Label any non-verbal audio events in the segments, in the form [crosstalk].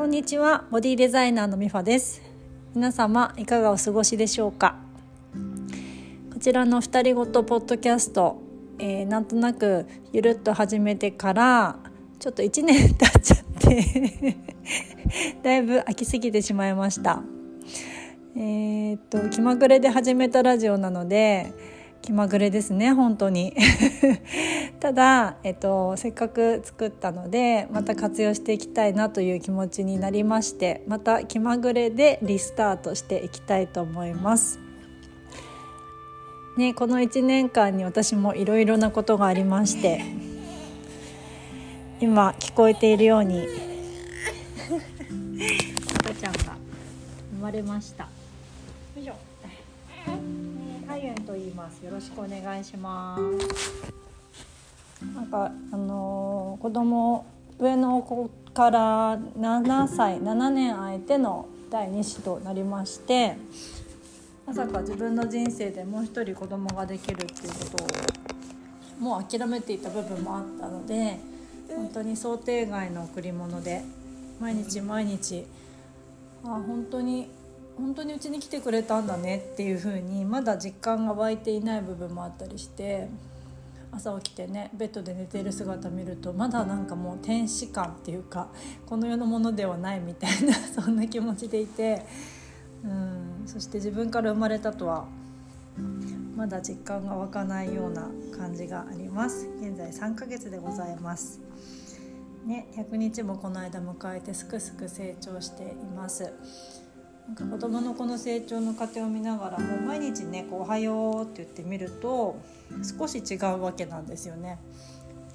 こんにちは。ボディデザイナーのミファです。皆様いかがお過ごしでしょうか？こちらの二人ごとポッドキャスト、えー、なんとなくゆるっと始めてからちょっと1年経っちゃって [laughs] だいぶ飽きすぎてしまいました。えー、っと気まぐれで始めたラジオなので気まぐれですね本当に [laughs] ただ、えっと、せっかく作ったのでまた活用していきたいなという気持ちになりましてまた気まぐれでリスタートしていきたいと思います。ね、この1年間に私もいろいろなことがありまして今聞こえているように [laughs] 赤ちゃんが生まれました。よいしょハイエンと言います。よろしくお願いします。なんかあのー、子供上の子から7歳7年空いての第2子となりましてまさか自分の人生でもう一人子供ができるっていうことをもう諦めていた部分もあったので本当に想定外の贈り物で毎日毎日あ本当に本当にうちに来てくれたんだねっていう風にまだ実感が湧いていない部分もあったりして朝起きてねベッドで寝ている姿見るとまだなんかもう天使感っていうかこの世のものではないみたいな [laughs] そんな気持ちでいてうんそして自分から生まれたとはまだ実感が湧かないような感じがあります。現在3ヶ月でございます。ね100日もこの間迎えてすくすく成長しています。子どものこの成長の過程を見ながらもう毎日ね「おはよう」って言ってみると少し違うわけなんですよね。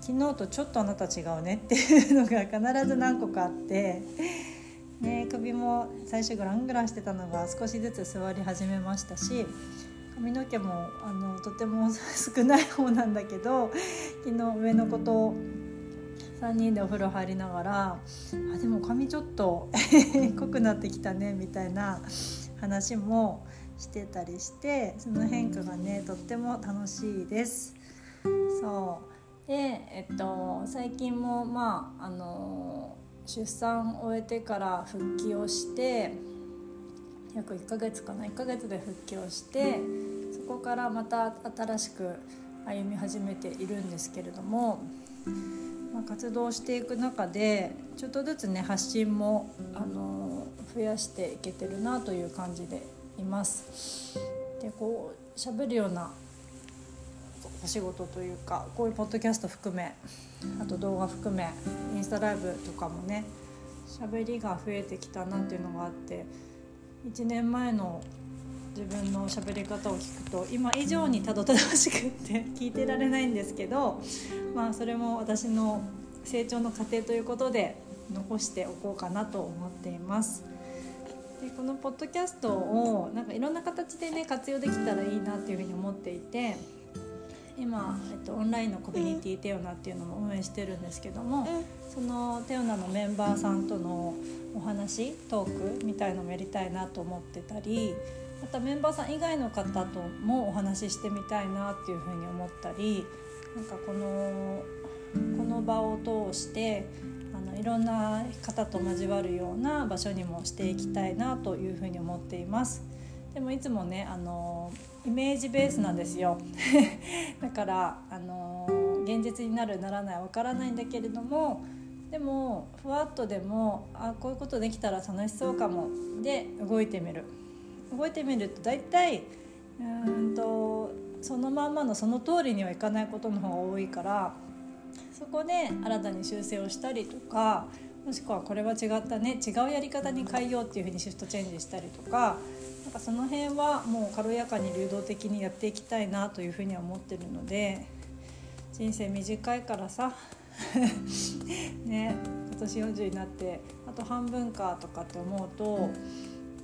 昨日とちょっとあなた違うねっていうのが必ず何個かあって、ね、首も最初グラングランしてたのが少しずつ座り始めましたし髪の毛もあのとても少ない方なんだけど昨日上の子と3人でお風呂入りながらあでも髪ちょっと濃くなってきたねみたいな話もしてたりしてその変化がねとっても楽しいです。そうでえっと最近もまああの出産を終えてから復帰をして約1ヶ月かな1ヶ月で復帰をしてそこからまた新しく歩み始めているんですけれどもまあ、活動していく中でちょっとずつね発信もあの増やしていけてるなという感じでいます。でこう喋るようなお仕事というかこういうポッドキャスト含めあと動画含めインスタライブとかもね喋りが増えてきたなっていうのがあって1年前の自分の喋り方を聞くと今以上にたどたどしくって聞いてられないんですけどまあそれも私の成長の過程ということで残しておこうかなと思っています。でこのポッドキャストをなんかいろんな形でね活用できたらいいなっていうふうに思っていて今、えっと、オンラインのコミュニティテオナっていうのも運営してるんですけどもそのテオナのメンバーさんとのお話トークみたいのもやりたいなと思ってたりまたメンバーさん以外の方ともお話ししてみたいなっていうふうに思ったりなんかこのこの場を通してあのいろんな方と交わるような場所にもしていきたいなというふうに思っています。でもいつもねあのイメージベースなんですよ。[laughs] だからあの現実になるならないわからないんだけれどもでもふわっとでもあこういうことできたら楽しそうかも。で動いてみる。動いてみると大体うんとそのまんまのその通りにはいかないことの方が多いからそこで新たに修正をしたりとかもしくはこれは違ったね違うやり方に変えようっていうふうにシフトチェンジしたりとかなんかその辺はもう軽やかに流動的にやっていきたいなというふうには思ってるので人生短いからさ [laughs] ね今年40になってあと半分かとかって思うと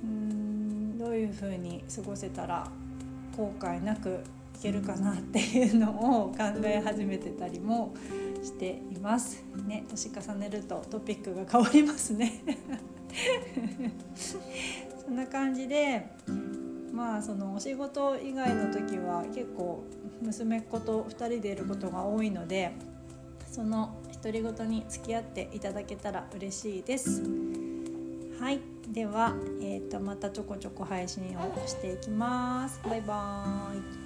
うんどういうふうに過ごせたら後悔なくいけるかなっていうのを考え始めてたりもしています。ね、年重ねるとトピックが変わりますね [laughs] そんな感じでまあそのお仕事以外の時は結構娘っ子と2人でいることが多いのでその独り言に付き合っていただけたら嬉しいです。はいでは、えーと、とまたちょこちょこ配信をしていきますバイバーイ